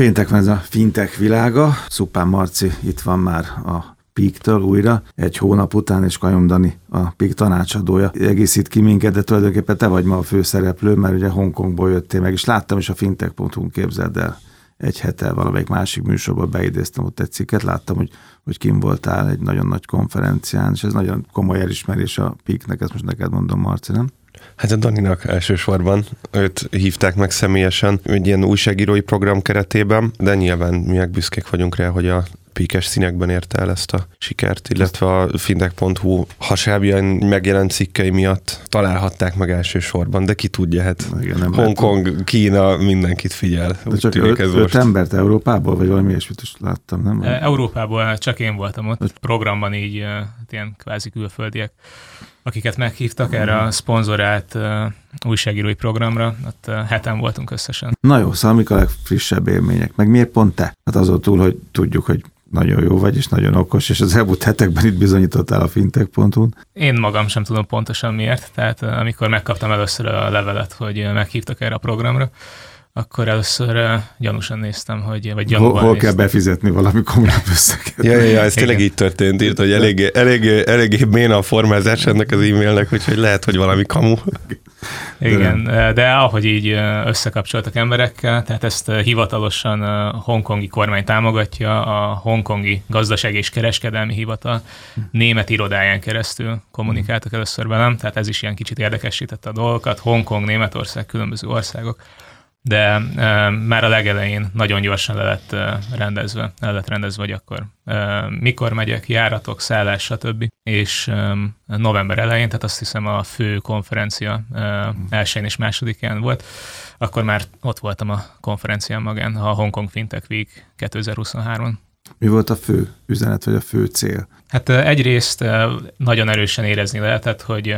Péntek van ez a fintech világa. Szupán Marci itt van már a Píktől újra, egy hónap után, és Kajom Dani, a Pík tanácsadója egészít ki minket, de tulajdonképpen te vagy ma a főszereplő, mert ugye Hongkongból jöttél meg, és láttam is a fintech.hu képzeld el egy hete valamelyik másik műsorban beidéztem ott egy cikket, láttam, hogy, hogy kim voltál egy nagyon nagy konferencián, és ez nagyon komoly elismerés a Píknek, ezt most neked mondom, Marci, nem? Hát a Daninak elsősorban őt hívták meg személyesen egy ilyen újságírói program keretében, de nyilván mi büszkék vagyunk rá, hogy a píkes színekben érte el ezt a sikert, illetve a fintech.hu hasábjain megjelent cikkei miatt találhatták meg elsősorban, de ki tudja, hát Igen, nem Hongkong, látom. Kína mindenkit figyel. De csak öt, ez öt embert Európából, vagy valami ilyesmit is láttam, nem? E, Európából csak én voltam ott, programban így ilyen kvázi külföldiek akiket meghívtak erre a szponzorált uh, újságírói programra, ott uh, heten voltunk összesen. Na jó, szóval mik a legfrissebb élmények? Meg miért pont te? Hát azon túl, hogy tudjuk, hogy nagyon jó vagy, és nagyon okos, és az elmúlt hetekben itt bizonyítottál a fintech.hu-n. Én magam sem tudom pontosan miért, tehát amikor megkaptam először a levelet, hogy meghívtak erre a programra, akkor először uh, gyanúsan néztem, hogy, vagy gyanúban Hol, hol néztem. kell befizetni valami komolyabb összeget? Ja, ja, ja, ez tényleg így történt, írt, hogy eléggé, eléggé, eléggé béna a formázás ennek az e-mailnek, úgyhogy lehet, hogy valami kamu. Igen, de, de ahogy így összekapcsoltak emberekkel, tehát ezt hivatalosan a hongkongi kormány támogatja, a hongkongi gazdaság és kereskedelmi hivatal német irodáján keresztül kommunikáltak először velem, tehát ez is ilyen kicsit érdekesítette a dolgokat. Hongkong, Németország, különböző országok de e, már a legelején nagyon gyorsan le lett e, rendezve, le lett rendezve, hogy akkor e, mikor megyek, járatok, szállás, stb. És e, november elején, tehát azt hiszem a fő konferencia e, elsőn és másodikán volt, akkor már ott voltam a konferencián magán, a Hongkong Fintech Week 2023-on. Mi volt a fő üzenet, vagy a fő cél? Hát egyrészt nagyon erősen érezni lehetett, hogy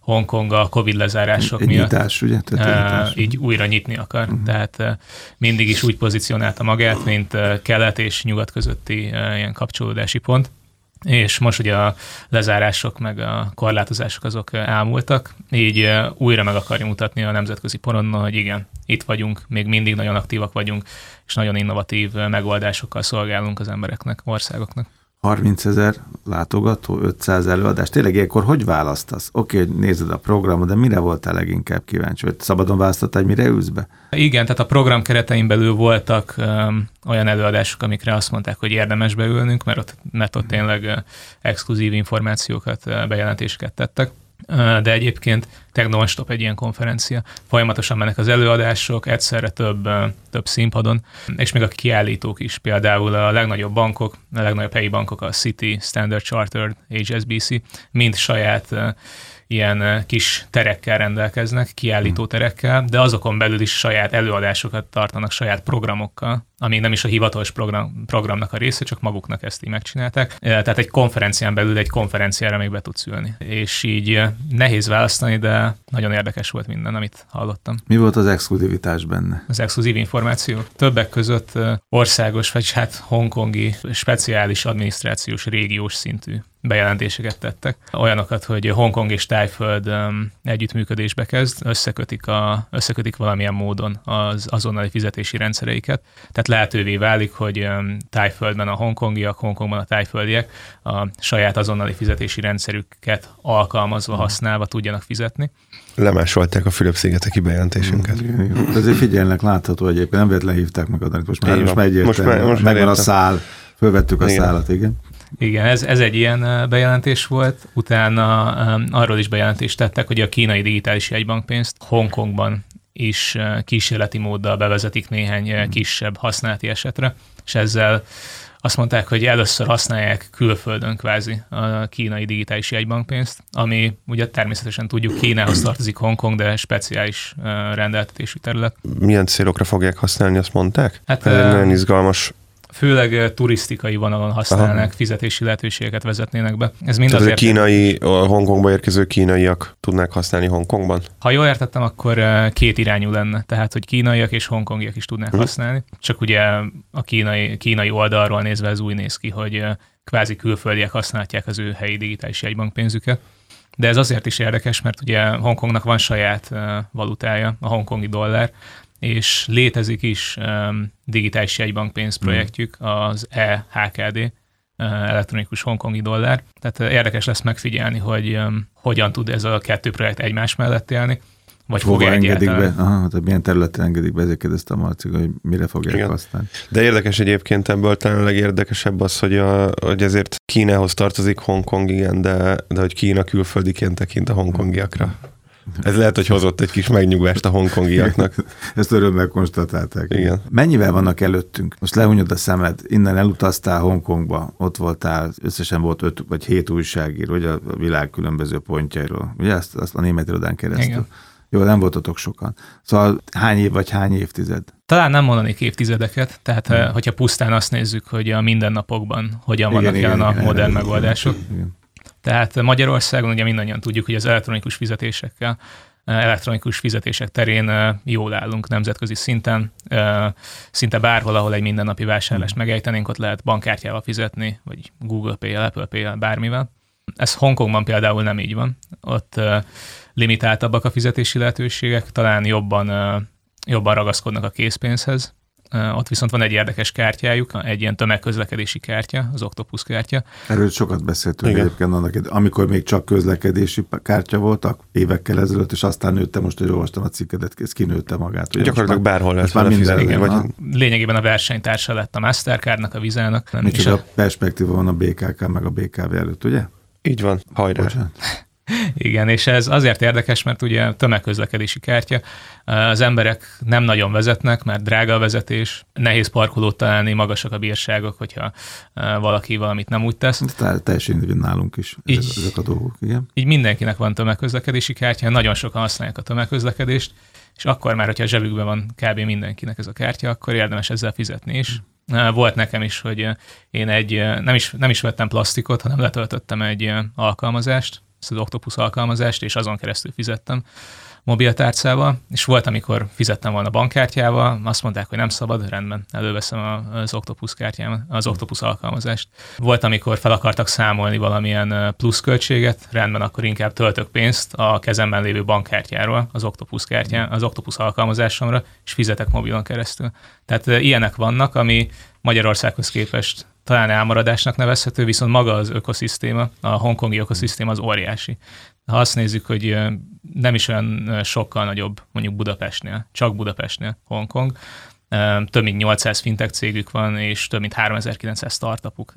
Hongkong a Covid lezárások egy miatt nyitás, ugye? Tehát nyitás. így újra nyitni akar. Uh-huh. Tehát mindig is úgy pozícionálta magát, mint kelet és nyugat közötti ilyen kapcsolódási pont és most ugye a lezárások meg a korlátozások azok elmúltak, így újra meg akarja mutatni a nemzetközi porondon, hogy igen, itt vagyunk, még mindig nagyon aktívak vagyunk, és nagyon innovatív megoldásokkal szolgálunk az embereknek, országoknak. 30 ezer látogató, 500 előadás. Tényleg ilyenkor hogy választasz? Oké, hogy nézed a programot, de mire voltál leginkább kíváncsi? Vagy szabadon választottál, hogy mire ülsz be? Igen, tehát a program keretein belül voltak um, olyan előadások, amikre azt mondták, hogy érdemes beülnünk, mert ott, mert ott tényleg uh, exkluzív információkat, uh, bejelentéseket tettek de egyébként tényleg non-stop egy ilyen konferencia. Folyamatosan mennek az előadások, egyszerre több, több színpadon, és még a kiállítók is, például a legnagyobb bankok, a legnagyobb helyi bankok, a City, Standard Chartered, HSBC, mind saját ilyen kis terekkel rendelkeznek, kiállító hmm. terekkel, de azokon belül is saját előadásokat tartanak, saját programokkal, ami nem is a hivatalos program, programnak a része, csak maguknak ezt így megcsinálták. Tehát egy konferencián belül egy konferenciára még be tudsz ülni. És így nehéz választani, de nagyon érdekes volt minden, amit hallottam. Mi volt az exkluzivitás benne? Az exkluzív információ. Többek között országos, vagy hát hongkongi speciális adminisztrációs régiós szintű bejelentéseket tettek. Olyanokat, hogy Hongkong és Tájföld um, együttműködésbe kezd, összekötik, a, összekötik valamilyen módon az azonnali fizetési rendszereiket. Tehát lehetővé válik, hogy Tájföldben a hongkongiak, Hongkongban a tájföldiek a saját azonnali fizetési rendszerüket alkalmazva, mhm. használva tudjanak fizetni. Lemásolták a Fülöp-szigeteki bejelentésünket. Mm, azért figyelnek, látható egyébként, nem véletlenül hívták meg adat, most már, most már egyértelmű, most már, most megvan a szál, fölvettük a igen. szállat, igen. Igen, ez, ez egy ilyen bejelentés volt. Utána um, arról is bejelentést tettek, hogy a kínai digitális jegybankpénzt Hongkongban is kísérleti móddal bevezetik néhány hmm. kisebb használati esetre, és ezzel azt mondták, hogy először használják külföldön kvázi a kínai digitális jegybankpénzt, ami ugye természetesen tudjuk Kínához tartozik Hongkong, de speciális rendeltetésű terület. Milyen célokra fogják használni, azt mondták? Hát, Ez nagyon izgalmas főleg turisztikai vonalon használnak, Aha. fizetési lehetőségeket vezetnének be. Ez mind Tehát azért... a kínai, a Hongkongba érkező kínaiak tudnák használni Hongkongban? Ha jól értettem, akkor két irányú lenne, tehát hogy kínaiak és hongkongiak is tudnák hmm. használni. Csak ugye a kínai, kínai oldalról nézve ez úgy néz ki, hogy kvázi külföldiek használják az ő helyi digitális jegybankpénzüket. De ez azért is érdekes, mert ugye Hongkongnak van saját valutája, a hongkongi dollár, és létezik is um, digitális jegybankpénz hmm. projektjük, az EHKD, elektronikus hongkongi dollár. Tehát érdekes lesz megfigyelni, hogy um, hogyan tud ez a kettő projekt egymás mellett élni. Vagy fog engedik be? Aha, tehát milyen területen engedik be, ezeket ezt a Marci, hogy mire fogják Igen. használni. De érdekes egyébként ebből talán a legérdekesebb az, hogy, a, hogy ezért Kínához tartozik Hongkong, igen, de, de hogy Kína külföldiként tekint a hongkongiakra. Ez lehet, hogy hozott egy kis megnyugvást a hongkongiaknak. Ezt örömmel konstatálták. Igen. Mennyivel vannak előttünk? Most lehunyod a szemed, innen elutaztál Hongkongba, ott voltál, összesen volt öt vagy hét újságíró, ugye a világ különböző pontjairól, ugye azt, azt a német irodán keresztül. Igen. Jó, nem voltatok sokan. Szóval hány év vagy hány évtized? Talán nem mondanék évtizedeket, tehát hmm. hogyha pusztán azt nézzük, hogy a mindennapokban hogyan igen, vannak igen, jelen igen, a modern igen, megoldások. Igen. Tehát Magyarországon ugye mindannyian tudjuk, hogy az elektronikus fizetésekkel elektronikus fizetések terén jól állunk nemzetközi szinten. Szinte bárhol, ahol egy mindennapi vásárlást hmm. megejtenénk, ott lehet bankkártyával fizetni, vagy Google Pay-el, Apple Pay-el, bármivel. Ez Hongkongban például nem így van. Ott limitáltabbak a fizetési lehetőségek, talán jobban, jobban ragaszkodnak a készpénzhez. Ott viszont van egy érdekes kártyájuk, egy ilyen tömegközlekedési kártya, az Octopus kártya. Erről sokat beszéltünk Igen. egyébként annak, amikor még csak közlekedési kártya voltak évekkel ezelőtt, és aztán nőtte, most, hogy olvastam a cikkedet, ez kinőtte magát. Ugye Gyakorlatilag már, bárhol lehet már minden, igen, vagy... a... Lényegében a versenytársa lett a Mastercardnak, a Vizának. Micsoda a... perspektíva van a BKK meg a BKV előtt, ugye? Így van, hajrá. Bocsánat. Igen, és ez azért érdekes, mert ugye tömegközlekedési kártya, az emberek nem nagyon vezetnek, mert drága a vezetés, nehéz parkolót találni, magasak a bírságok, hogyha valaki valamit nem úgy tesz. Tehát teljesen nálunk is így, ezek, ezek a dolgok, igen. Így mindenkinek van tömegközlekedési kártya, nagyon sokan használják a tömegközlekedést, és akkor már, hogyha a zsebükben van kb. mindenkinek ez a kártya, akkor érdemes ezzel fizetni is. Volt nekem is, hogy én egy, nem is, nem is vettem plastikot, hanem letöltöttem egy alkalmazást, ezt az Octopus alkalmazást, és azon keresztül fizettem mobiltárcával, és volt, amikor fizettem volna bankkártyával, azt mondták, hogy nem szabad, rendben, előveszem az Octopus kártyámat, az Octopus alkalmazást. Volt, amikor fel akartak számolni valamilyen pluszköltséget, rendben, akkor inkább töltök pénzt a kezemben lévő bankkártyáról, az Octopus kártyán, az Octopus alkalmazásomra, és fizetek mobilon keresztül. Tehát ilyenek vannak, ami Magyarországhoz képest talán elmaradásnak nevezhető, viszont maga az ökoszisztéma, a hongkongi ökoszisztéma az óriási. Ha azt nézzük, hogy nem is olyan sokkal nagyobb mondjuk Budapestnél, csak Budapestnél Hongkong, több mint 800 fintech cégük van, és több mint 3900 startupuk.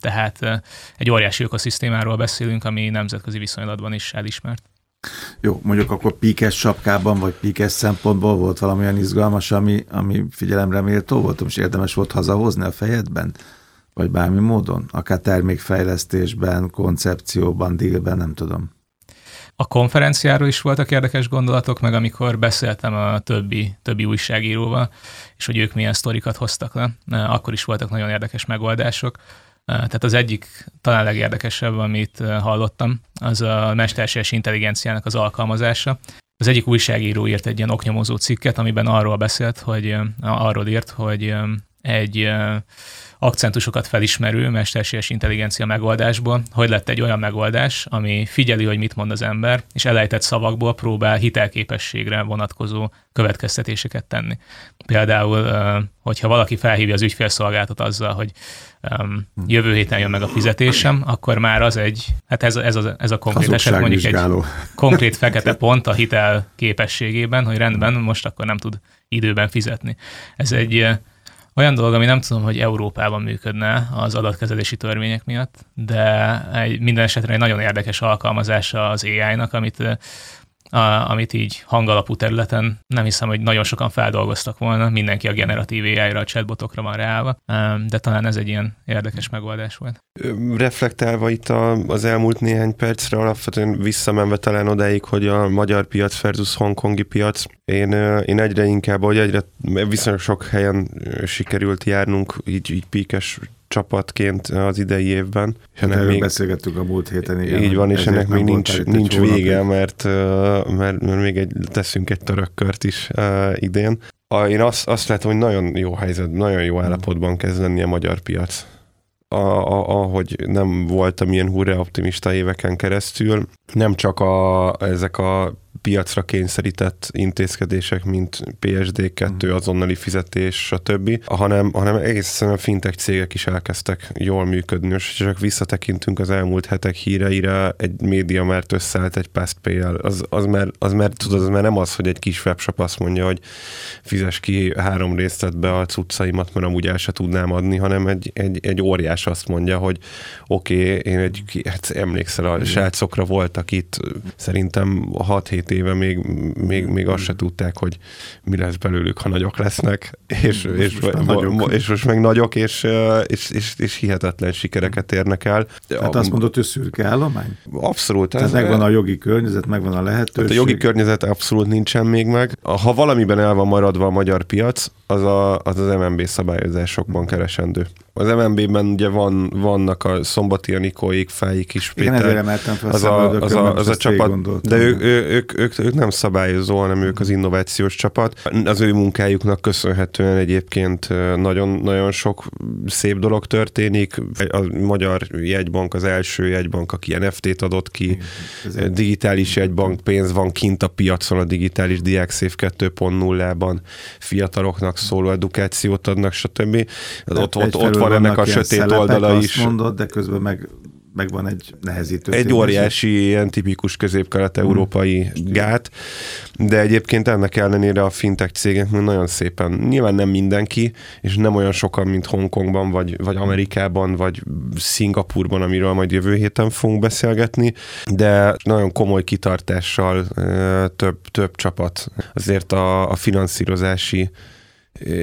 Tehát egy óriási ökoszisztémáról beszélünk, ami nemzetközi viszonylatban is elismert. Jó, mondjuk akkor píkes sapkában, vagy píkes szempontból volt valamilyen izgalmas, ami, ami figyelemre méltó volt, és érdemes volt hazahozni a fejedben? Vagy bármi módon? Akár termékfejlesztésben, koncepcióban, dílben, nem tudom. A konferenciáról is voltak érdekes gondolatok, meg amikor beszéltem a többi, többi újságíróval, és hogy ők milyen sztorikat hoztak le, akkor is voltak nagyon érdekes megoldások. Tehát az egyik talán legérdekesebb, amit hallottam, az a mesterséges intelligenciának az alkalmazása. Az egyik újságíró írt egy ilyen oknyomozó cikket, amiben arról beszélt, hogy arról írt, hogy egy akcentusokat felismerő mesterséges intelligencia megoldásból, hogy lett egy olyan megoldás, ami figyeli, hogy mit mond az ember, és elejtett szavakból próbál hitelképességre vonatkozó következtetéseket tenni. Például, hogyha valaki felhívja az ügyfélszolgáltat azzal, hogy jövő héten jön meg a fizetésem, akkor már az egy, hát ez, ez, a, ez a konkrét eset mondjuk egy konkrét fekete pont a hitel képességében, hogy rendben, most akkor nem tud időben fizetni. Ez egy olyan dolog, ami nem tudom, hogy Európában működne az adatkezelési törvények miatt, de egy, minden esetre egy nagyon érdekes alkalmazása az AI-nak, amit a, amit így hangalapú területen nem hiszem, hogy nagyon sokan feldolgoztak volna, mindenki a generatív AI-ra, a chatbotokra van reálva, de talán ez egy ilyen érdekes megoldás volt. Reflektálva itt a, az elmúlt néhány percre, alapvetően visszamenve talán odáig, hogy a magyar piac versus hongkongi piac, én, én egyre inkább, hogy egyre viszonylag sok helyen sikerült járnunk, így, így píkes csapatként az idei évben. És ennek még, beszélgettük a múlt héten. Igen, így van, és ennek még nincs, nincs vége, mert, mert, mert még egy, teszünk egy török kört is uh, idén. A, én azt, azt látom, hogy nagyon jó helyzet, nagyon jó állapotban kezd lenni a magyar piac. A, a, ahogy nem voltam ilyen hurra optimista éveken keresztül, nem csak a, ezek a piacra kényszerített intézkedések, mint PSD2, azonnali fizetés, stb., hanem, hanem egészen a fintech cégek is elkezdtek jól működni, és csak visszatekintünk az elmúlt hetek híreire, egy média már összeállt egy PassPay-el, az, az, már, az már, tudod, az már nem az, hogy egy kis webshop azt mondja, hogy fizes ki három részletbe a cuccaimat, mert amúgy el se tudnám adni, hanem egy, egy, egy óriás azt mondja, hogy oké, okay, én egy, hát emlékszel, a srácokra voltak itt, szerintem 6-7 éve még, még, még azt se tudták, hogy mi lesz belőlük, ha nagyok lesznek, és, most és, most, és, nagyok. és most meg nagyok, és, és, és, és hihetetlen sikereket érnek el. Tehát azt mondod, hogy szürke állomány? Abszolút. Tehát ez megvan a jogi környezet, megvan a lehetőség. Tehát a jogi környezet abszolút nincsen még meg. Ha valamiben el van maradva a magyar piac, az a, az, az MNB szabályozásokban keresendő. Az MNB-ben ugye van, vannak a szombati Anikóik, Fáik is, Péter. Igen, ezért emeltem fel az a, az a, az a csapat, de ő, ő, ők, ők, ők, nem szabályozó, hanem ők az innovációs csapat. Az ő munkájuknak köszönhetően egyébként nagyon, nagyon sok szép dolog történik. A magyar jegybank az első jegybank, aki NFT-t adott ki, Igen, digitális jegybank, pénz van kint a piacon a digitális DiákSafe 2.0-ban, fiataloknak szóló edukációt adnak, stb. Ott, ott, ott van ennek a sötét oldala is. Mondod, de közben meg megvan egy nehezítő. Egy óriási, ilyen tipikus közép-kelet-európai hmm. gát, de egyébként ennek ellenére a fintech cégek nagyon szépen, nyilván nem mindenki, és nem olyan sokan, mint Hongkongban, vagy, vagy Amerikában, vagy Szingapurban, amiről majd jövő héten fogunk beszélgetni, de nagyon komoly kitartással több, több csapat azért a, a finanszírozási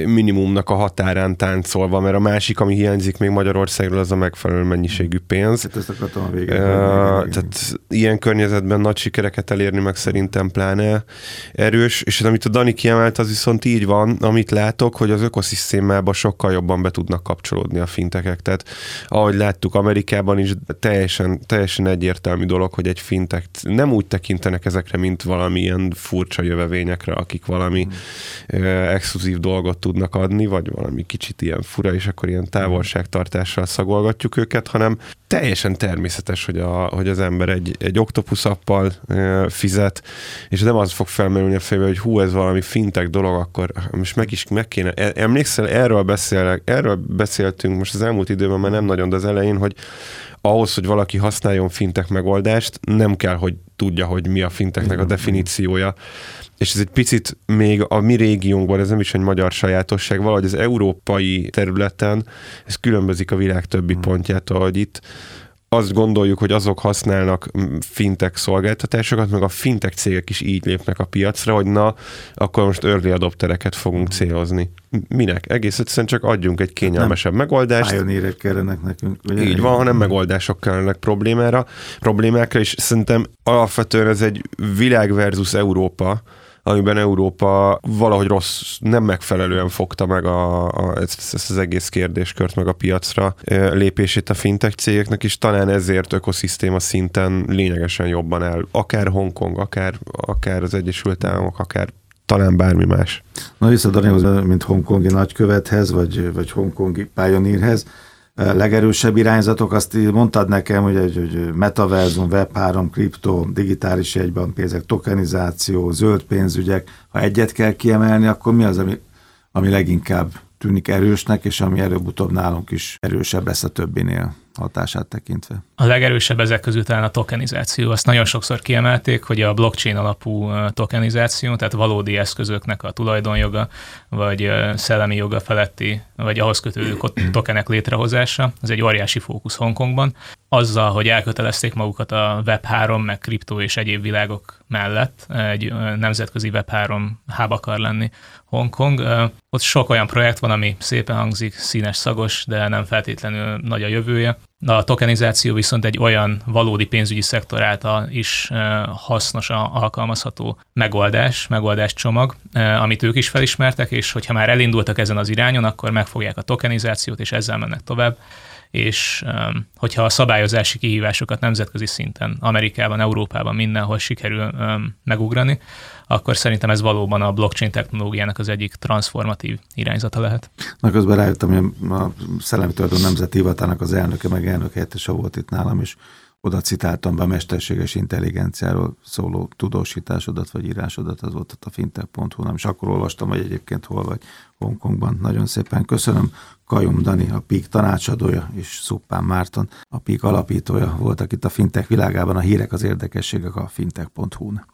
minimumnak a határán táncolva, mert a másik, ami hiányzik még Magyarországról, az a megfelelő mennyiségű pénz. Hát ezt akartam a végén. Uh, tehát ilyen környezetben nagy sikereket elérni meg szerintem pláne erős, és amit a Dani kiemelt, az viszont így van, amit látok, hogy az ökoszisztémába sokkal jobban be tudnak kapcsolódni a fintekek. Tehát ahogy láttuk Amerikában is, teljesen, teljesen egyértelmű dolog, hogy egy fintek nem úgy tekintenek ezekre, mint valami ilyen furcsa jövevényekre, akik valami hmm. uh, exkluzív dolgot dolgot tudnak adni, vagy valami kicsit ilyen fura, és akkor ilyen távolságtartással szagolgatjuk őket, hanem teljesen természetes, hogy, a, hogy az ember egy, egy appal e, fizet, és nem az fog felmerülni a fejbe, hogy hú, ez valami fintek dolog, akkor most meg is meg kéne. E, emlékszel, erről, beszélek, erről beszéltünk most az elmúlt időben, már nem nagyon, de az elején, hogy ahhoz, hogy valaki használjon fintek megoldást, nem kell, hogy tudja, hogy mi a finteknek a definíciója és ez egy picit még a mi régiónkban, ez nem is egy magyar sajátosság, valahogy az európai területen ez különbözik a világ többi hmm. pontjától, hogy itt azt gondoljuk, hogy azok használnak fintech szolgáltatásokat, meg a fintech cégek is így lépnek a piacra, hogy na, akkor most early adoptereket fogunk hmm. célozni. Minek? Egész egyszerűen csak adjunk egy kényelmesebb nem megoldást. Pioneerek kellenek nekünk. Ugye? Így van, hanem megoldások kellenek problémára, problémákra, és szerintem alapvetően ez egy világ versus Európa, amiben Európa valahogy rossz, nem megfelelően fogta meg a, a, ezt, ezt az egész kérdéskört, meg a piacra lépését a fintech cégeknek, és talán ezért ökoszisztéma szinten lényegesen jobban el, akár Hongkong, akár, akár az Egyesült Államok, akár talán bármi más. Na vissza Danihoz, mint hongkongi nagykövethez, vagy, vagy hongkongi pályanírhez, legerősebb irányzatok, azt mondtad nekem, hogy egy hogy metaverzum, web3, kriptó, digitális pénzek, tokenizáció, zöld pénzügyek, ha egyet kell kiemelni, akkor mi az, ami, ami leginkább tűnik erősnek, és ami előbb-utóbb nálunk is erősebb lesz a többinél? Hatását tekintve. A legerősebb ezek közül talán a tokenizáció. Azt nagyon sokszor kiemelték, hogy a blockchain alapú tokenizáció, tehát valódi eszközöknek a tulajdonjoga, vagy szellemi joga feletti, vagy ahhoz kötődő tokenek létrehozása, az egy óriási fókusz Hongkongban. Azzal, hogy elkötelezték magukat a Web3, meg kriptó és egyéb világok mellett, egy nemzetközi Web3 hub akar lenni Hongkong. Ott sok olyan projekt van, ami szépen hangzik, színes, szagos, de nem feltétlenül nagy a jövője. A tokenizáció viszont egy olyan valódi pénzügyi szektor által is hasznos, alkalmazható megoldás, megoldáscsomag, amit ők is felismertek, és hogyha már elindultak ezen az irányon, akkor megfogják a tokenizációt, és ezzel mennek tovább és hogyha a szabályozási kihívásokat nemzetközi szinten, Amerikában, Európában, mindenhol sikerül megugrani, akkor szerintem ez valóban a blockchain technológiának az egyik transformatív irányzata lehet. Na közben rájöttem, hogy a Szellemi Tulajdon Nemzeti Hivatának az elnöke, meg elnök helyettese volt itt nálam, és oda citáltam be a mesterséges intelligenciáról szóló tudósításodat vagy írásodat, az volt ott a fintech.hu, nem, és akkor olvastam, hogy egyébként hol vagy Hongkongban. Nagyon szépen köszönöm. Kajum Dani, a PIK tanácsadója, és Szuppán Márton, a PIK alapítója voltak itt a fintech világában. A hírek, az érdekességek a fintech.hu-n.